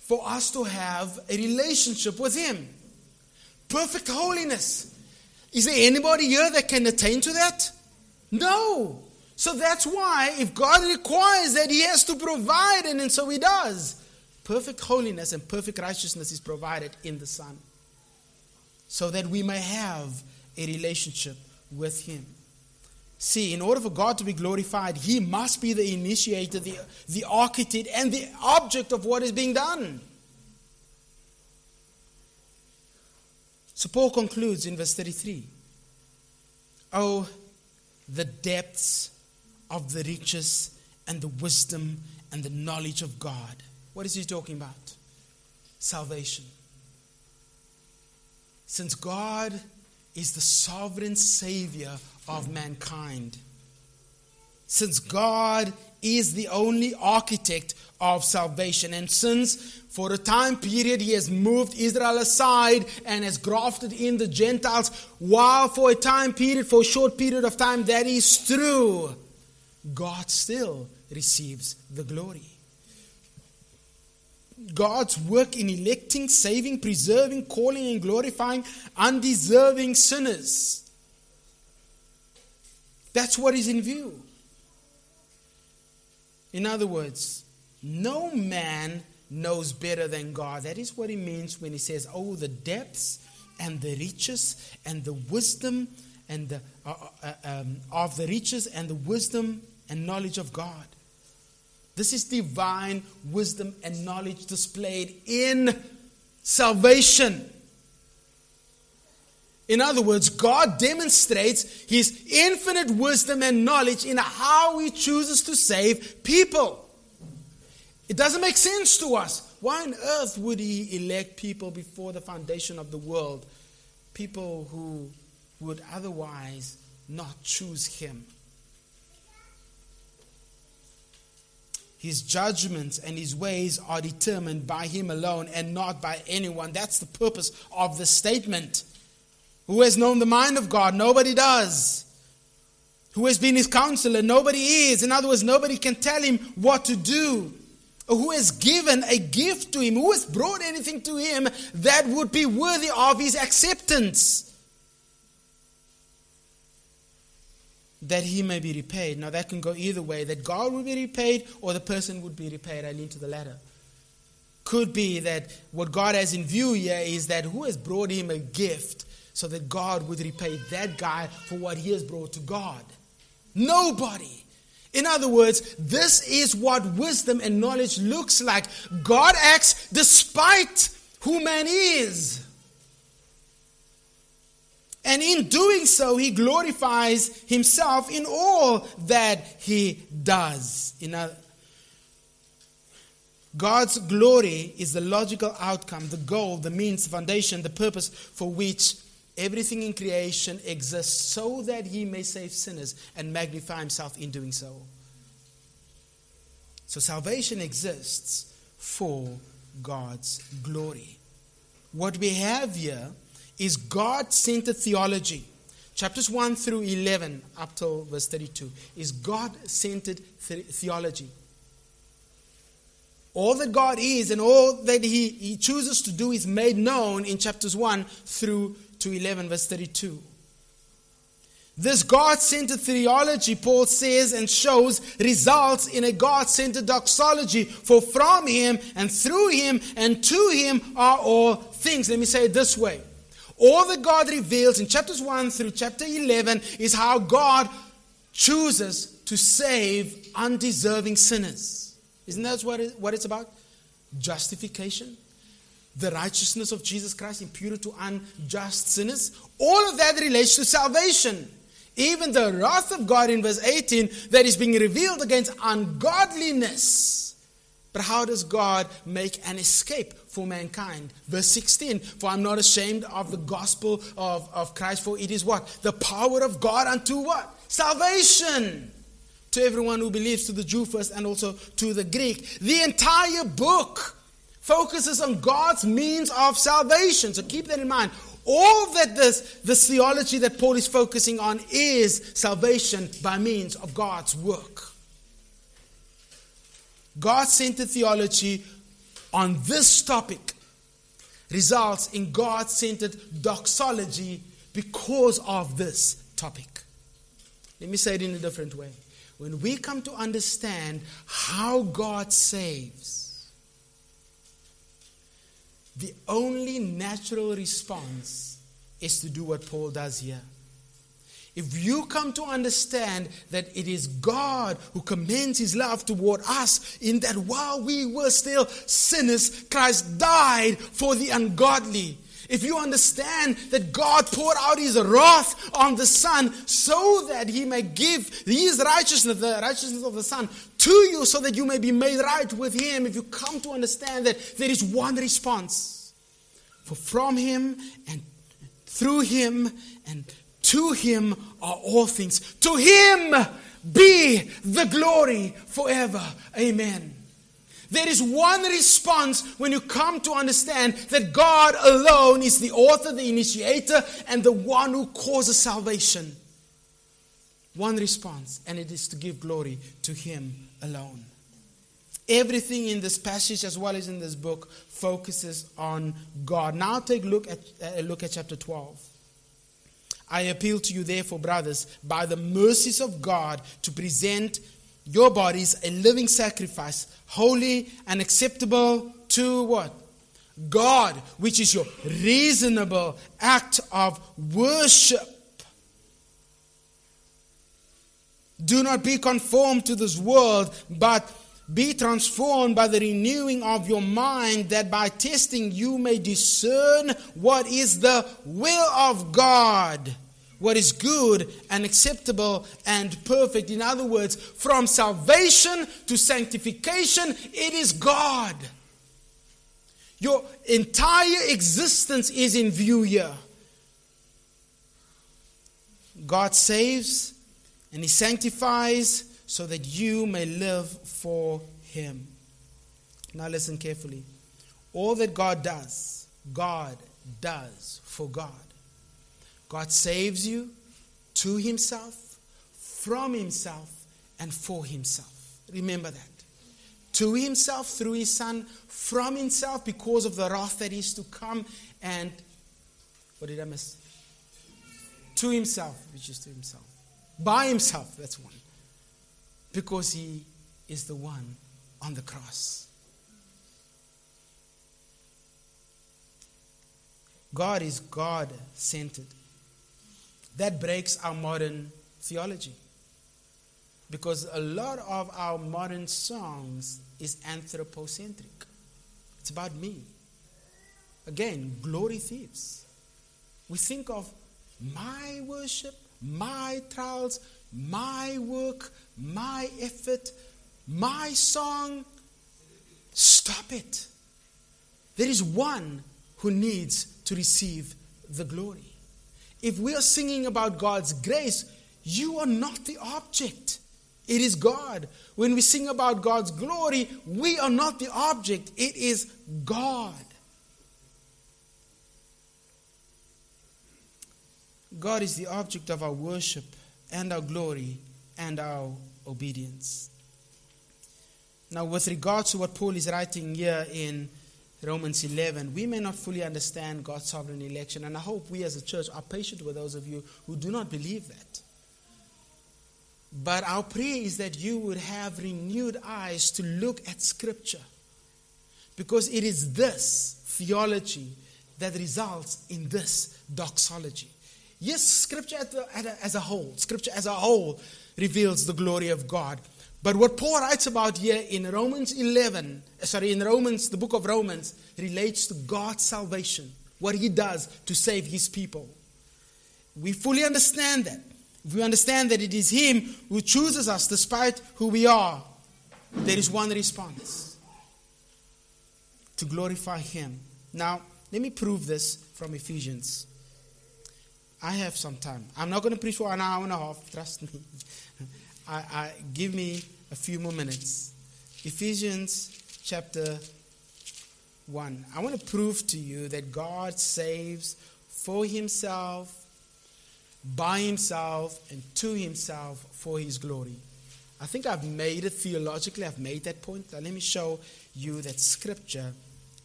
for us to have a relationship with Him? Perfect holiness. Is there anybody here that can attain to that? No. So that's why, if God requires that, He has to provide, and, and so He does. Perfect holiness and perfect righteousness is provided in the Son, so that we may have a relationship with Him. See, in order for God to be glorified, He must be the initiator, the, the architect, and the object of what is being done. So Paul concludes in verse 33 Oh, the depths of the riches and the wisdom and the knowledge of God. What is he talking about? Salvation. Since God is the sovereign Savior of mankind, since God is the only architect of salvation. And since for a time period he has moved Israel aside and has grafted in the Gentiles, while for a time period, for a short period of time, that is true, God still receives the glory. God's work in electing, saving, preserving, calling, and glorifying undeserving sinners. That's what is in view. In other words, no man knows better than God. That is what he means when he says, Oh, the depths and the riches and the wisdom and the, uh, uh, uh, um, of the riches and the wisdom and knowledge of God. This is divine wisdom and knowledge displayed in salvation. In other words, God demonstrates his infinite wisdom and knowledge in how he chooses to save people. It doesn't make sense to us. Why on earth would he elect people before the foundation of the world? People who would otherwise not choose him. His judgments and his ways are determined by him alone and not by anyone. That's the purpose of the statement. Who has known the mind of God? Nobody does. Who has been his counselor? Nobody is. In other words, nobody can tell him what to do. Who has given a gift to him? Who has brought anything to him that would be worthy of his acceptance? That he may be repaid. Now, that can go either way that God would be repaid or the person would be repaid. I lean to the latter. Could be that what God has in view here is that who has brought him a gift so that God would repay that guy for what he has brought to God. Nobody. In other words, this is what wisdom and knowledge looks like. God acts despite who man is. And in doing so, he glorifies himself in all that he does. In a, God's glory is the logical outcome, the goal, the means, the foundation, the purpose for which Everything in creation exists so that he may save sinners and magnify himself in doing so. So salvation exists for God's glory. What we have here is God centered theology. Chapters 1 through 11, up till verse 32, is God centered theology. All that God is and all that he, he chooses to do is made known in chapters 1 through to 11, verse 32. This God centered theology, Paul says and shows, results in a God centered doxology. For from him and through him and to him are all things. Let me say it this way. All that God reveals in chapters 1 through chapter 11 is how God chooses to save undeserving sinners. Isn't that what, what it's about? Justification the righteousness of Jesus Christ imputed to unjust sinners. All of that relates to salvation. Even the wrath of God in verse 18 that is being revealed against ungodliness. But how does God make an escape for mankind? Verse 16 For I'm not ashamed of the gospel of, of Christ, for it is what? The power of God unto what? Salvation to everyone who believes, to the Jew first and also to the Greek. The entire book focuses on God's means of salvation. So keep that in mind. All that this, this theology that Paul is focusing on is salvation by means of God's work. God centered theology on this topic results in God centered doxology because of this topic. Let me say it in a different way. When we come to understand how God saves, the only natural response is to do what Paul does here. If you come to understand that it is God who commends his love toward us, in that while we were still sinners, Christ died for the ungodly. If you understand that God poured out his wrath on the Son so that he may give his righteousness, the righteousness of the Son, to you so that you may be made right with him, if you come to understand that there is one response. For from him and through him and to him are all things. To him be the glory forever. Amen. There is one response when you come to understand that God alone is the author, the initiator, and the one who causes salvation. One response, and it is to give glory to Him alone. Everything in this passage, as well as in this book, focuses on God. Now take a look at, look at chapter 12. I appeal to you, therefore, brothers, by the mercies of God, to present your bodies a living sacrifice, holy and acceptable to what? God, which is your reasonable act of worship. Do not be conformed to this world, but be transformed by the renewing of your mind, that by testing you may discern what is the will of God, what is good and acceptable and perfect. In other words, from salvation to sanctification, it is God. Your entire existence is in view here. God saves and He sanctifies so that you may live for Him. Now, listen carefully. All that God does, God does for God. God saves you to Himself, from Himself, and for Himself. Remember that. To Himself through His Son, from Himself because of the wrath that is to come, and what did I miss? To Himself, which is to Himself. By Himself, that's one because he is the one on the cross. God is God centered. That breaks our modern theology. Because a lot of our modern songs is anthropocentric. It's about me. Again, glory thieves. We think of my worship, my trials, my work, my effort, my song. Stop it. There is one who needs to receive the glory. If we are singing about God's grace, you are not the object. It is God. When we sing about God's glory, we are not the object. It is God. God is the object of our worship and our glory and our obedience. Now, with regard to what Paul is writing here in Romans 11, we may not fully understand God's sovereign election, and I hope we as a church are patient with those of you who do not believe that. But our prayer is that you would have renewed eyes to look at Scripture. Because it is this theology that results in this doxology. Yes, Scripture as a whole, Scripture as a whole reveals the glory of God. But what Paul writes about here in Romans 11, eh, sorry, in Romans, the book of Romans, relates to God's salvation, what he does to save his people. We fully understand that. We understand that it is him who chooses us despite who we are, there is one response to glorify him. Now, let me prove this from Ephesians. I have some time. I'm not going to preach for an hour and a half, trust me. *laughs* I, I, give me a few more minutes. Ephesians chapter 1. I want to prove to you that God saves for himself, by himself, and to himself for his glory. I think I've made it theologically, I've made that point. Now let me show you that scripture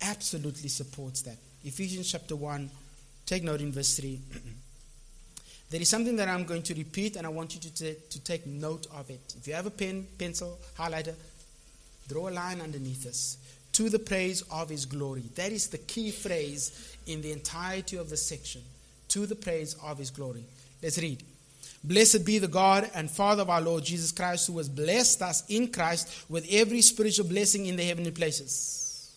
absolutely supports that. Ephesians chapter 1, take note in verse 3. *clears throat* There is something that I'm going to repeat, and I want you to, t- to take note of it. If you have a pen, pencil, highlighter, draw a line underneath this. To the praise of his glory. That is the key phrase in the entirety of the section. To the praise of his glory. Let's read. Blessed be the God and Father of our Lord Jesus Christ, who has blessed us in Christ with every spiritual blessing in the heavenly places.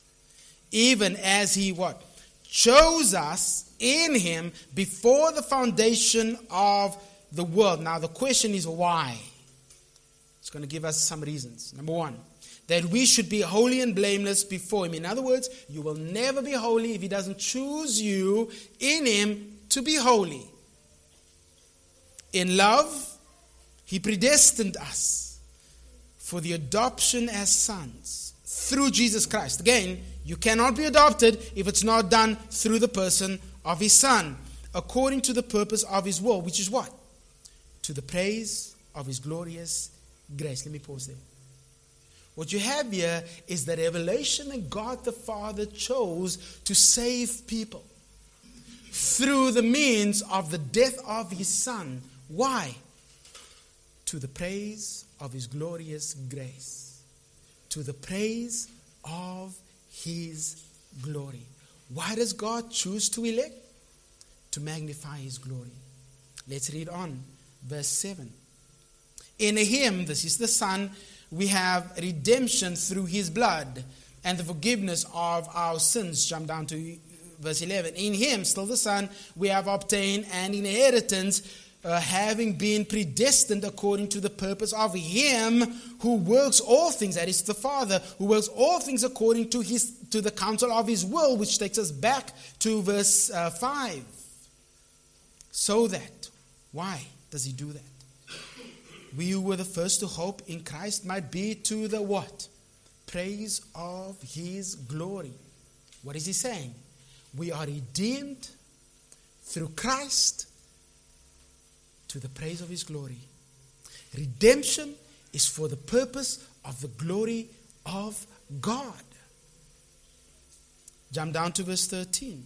Even as he what? Chose us in him before the foundation of the world. Now, the question is why? It's going to give us some reasons. Number one, that we should be holy and blameless before him. In other words, you will never be holy if he doesn't choose you in him to be holy. In love, he predestined us for the adoption as sons through Jesus Christ. Again, you cannot be adopted if it's not done through the person of his Son, according to the purpose of his will, which is what? To the praise of his glorious grace. Let me pause there. What you have here is the revelation that God the Father chose to save people through the means of the death of his Son. Why? To the praise of his glorious grace, to the praise of his glory. Why does God choose to elect? To magnify his glory. Let's read on. Verse 7. In him, this is the Son, we have redemption through his blood and the forgiveness of our sins. Jump down to verse 11. In him, still the Son, we have obtained an inheritance, uh, having been predestined according to the purpose of him who works all things, that is the Father, who works all things according to, his, to the counsel of his will, which takes us back to verse uh, 5. So that, why does he do that? We who were the first to hope in Christ might be to the what? Praise of his glory. What is he saying? We are redeemed through Christ to the praise of his glory. Redemption is for the purpose of the glory of God. Jump down to verse 13.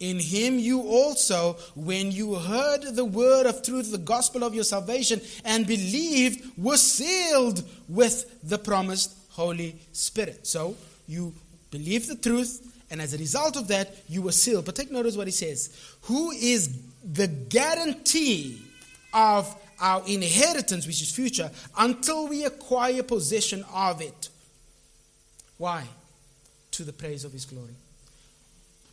In him you also, when you heard the word of truth, the gospel of your salvation, and believed, were sealed with the promised Holy Spirit. So you believe the truth, and as a result of that, you were sealed. But take notice what he says Who is the guarantee of our inheritance, which is future, until we acquire possession of it? Why? To the praise of his glory.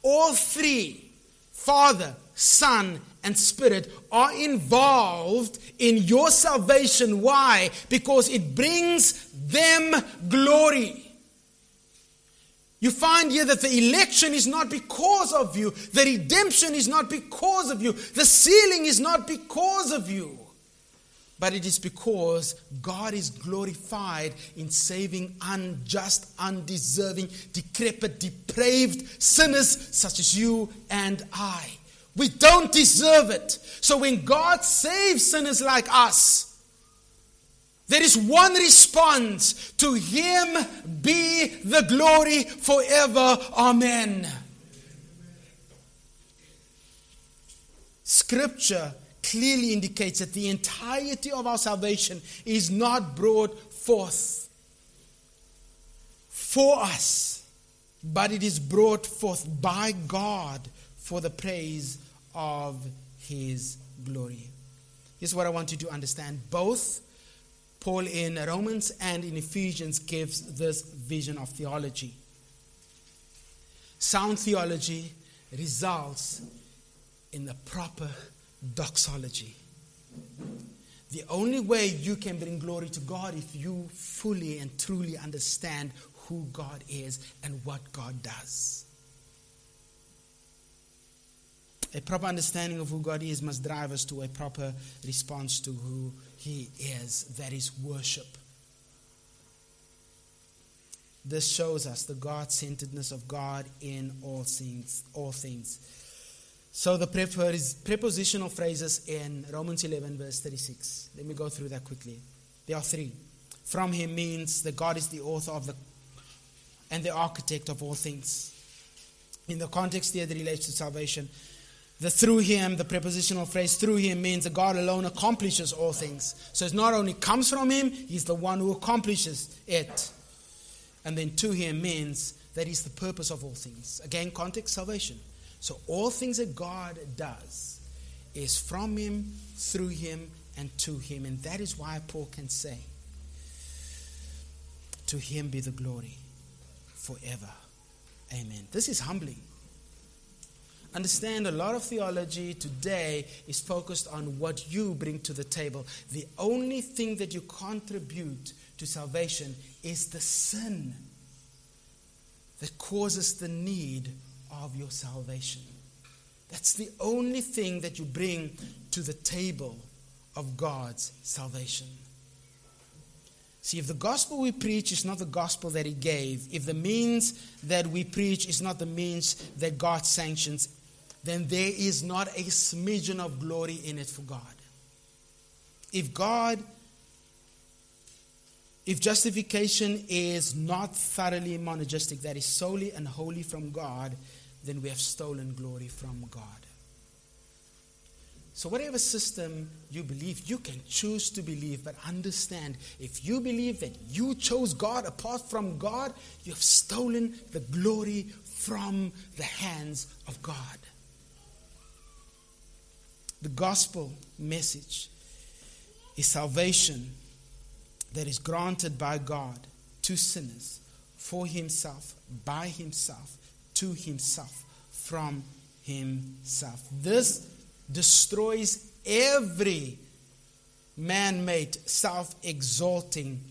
All three, Father, Son, and Spirit, are involved in your salvation. Why? Because it brings them glory. You find here that the election is not because of you, the redemption is not because of you, the sealing is not because of you but it is because God is glorified in saving unjust, undeserving, decrepit, depraved sinners such as you and I. We don't deserve it. So when God saves sinners like us, there is one response to Him be the glory forever. Amen. Scripture clearly indicates that the entirety of our salvation is not brought forth for us, but it is brought forth by God for the praise of His glory. Here's what I want you to understand. Both Paul in Romans and in Ephesians gives this vision of theology. Sound theology results in the proper doxology. The only way you can bring glory to God if you fully and truly understand who God is and what God does. A proper understanding of who God is must drive us to a proper response to who He is. That is worship. This shows us the God centeredness of God in all things. All things. So the prepositional phrases in Romans 11, verse 36. Let me go through that quickly. There are three. From him means that God is the author of the and the architect of all things. In the context here that relates to salvation, the through him, the prepositional phrase through him means that God alone accomplishes all things. So it not only comes from him, he's the one who accomplishes it. And then to him means that he's the purpose of all things. Again, context salvation. So all things that God does is from Him, through Him, and to Him. And that is why Paul can say, To Him be the glory forever. Amen. This is humbling. Understand a lot of theology today is focused on what you bring to the table. The only thing that you contribute to salvation is the sin that causes the need of your salvation. That's the only thing that you bring to the table of God's salvation. See, if the gospel we preach is not the gospel that He gave, if the means that we preach is not the means that God sanctions, then there is not a smidgen of glory in it for God. If God, if justification is not thoroughly monergistic, that is solely and wholly from God, then we have stolen glory from God. So, whatever system you believe, you can choose to believe, but understand if you believe that you chose God apart from God, you have stolen the glory from the hands of God. The gospel message is salvation that is granted by God to sinners for himself, by himself, to himself, from himself. This destroys every man made, self exalting,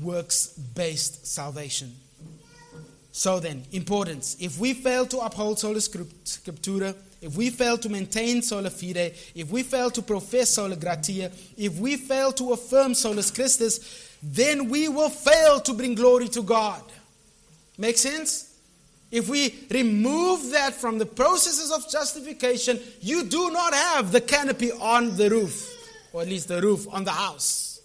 works based salvation. So then, importance. If we fail to uphold sola scriptura, if we fail to maintain sola fide, if we fail to profess sola gratia, if we fail to affirm solus Christus, then we will fail to bring glory to God. Make sense? If we remove that from the processes of justification, you do not have the canopy on the roof, or at least the roof on the house.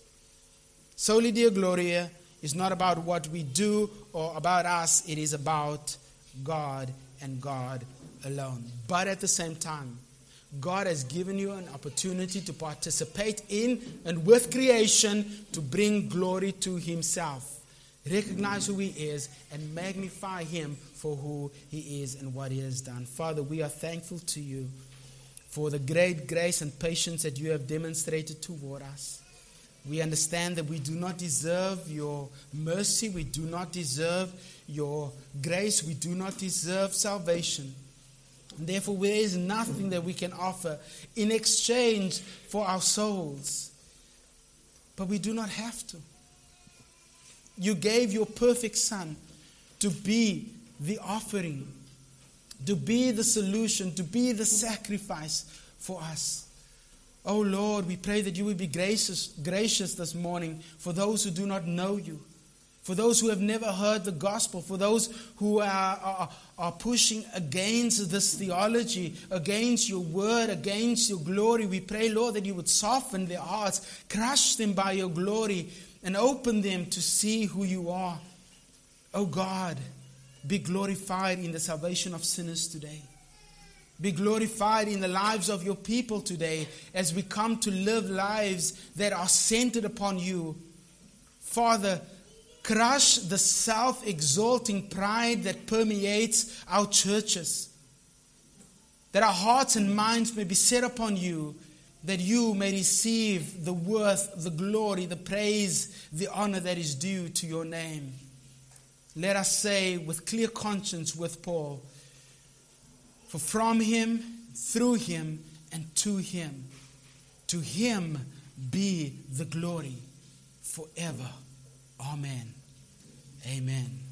Soli Deo Gloria is not about what we do or about us, it is about God and God alone. But at the same time, God has given you an opportunity to participate in and with creation to bring glory to Himself. Recognize who He is and magnify Him for who He is and what He has done. Father, we are thankful to you for the great grace and patience that you have demonstrated toward us. We understand that we do not deserve your mercy, we do not deserve your grace, we do not deserve salvation. And therefore, there is nothing that we can offer in exchange for our souls. But we do not have to. You gave your perfect Son to be the offering, to be the solution, to be the sacrifice for us. Oh Lord, we pray that you will be gracious, gracious this morning for those who do not know you, for those who have never heard the gospel, for those who are, are, are pushing against this theology, against your word, against your glory. We pray, Lord, that you would soften their hearts, crush them by your glory, and open them to see who you are. Oh God, be glorified in the salvation of sinners today. Be glorified in the lives of your people today as we come to live lives that are centered upon you. Father, crush the self exalting pride that permeates our churches. That our hearts and minds may be set upon you, that you may receive the worth, the glory, the praise, the honor that is due to your name. Let us say with clear conscience with Paul, for from him, through him, and to him, to him be the glory forever. Amen. Amen.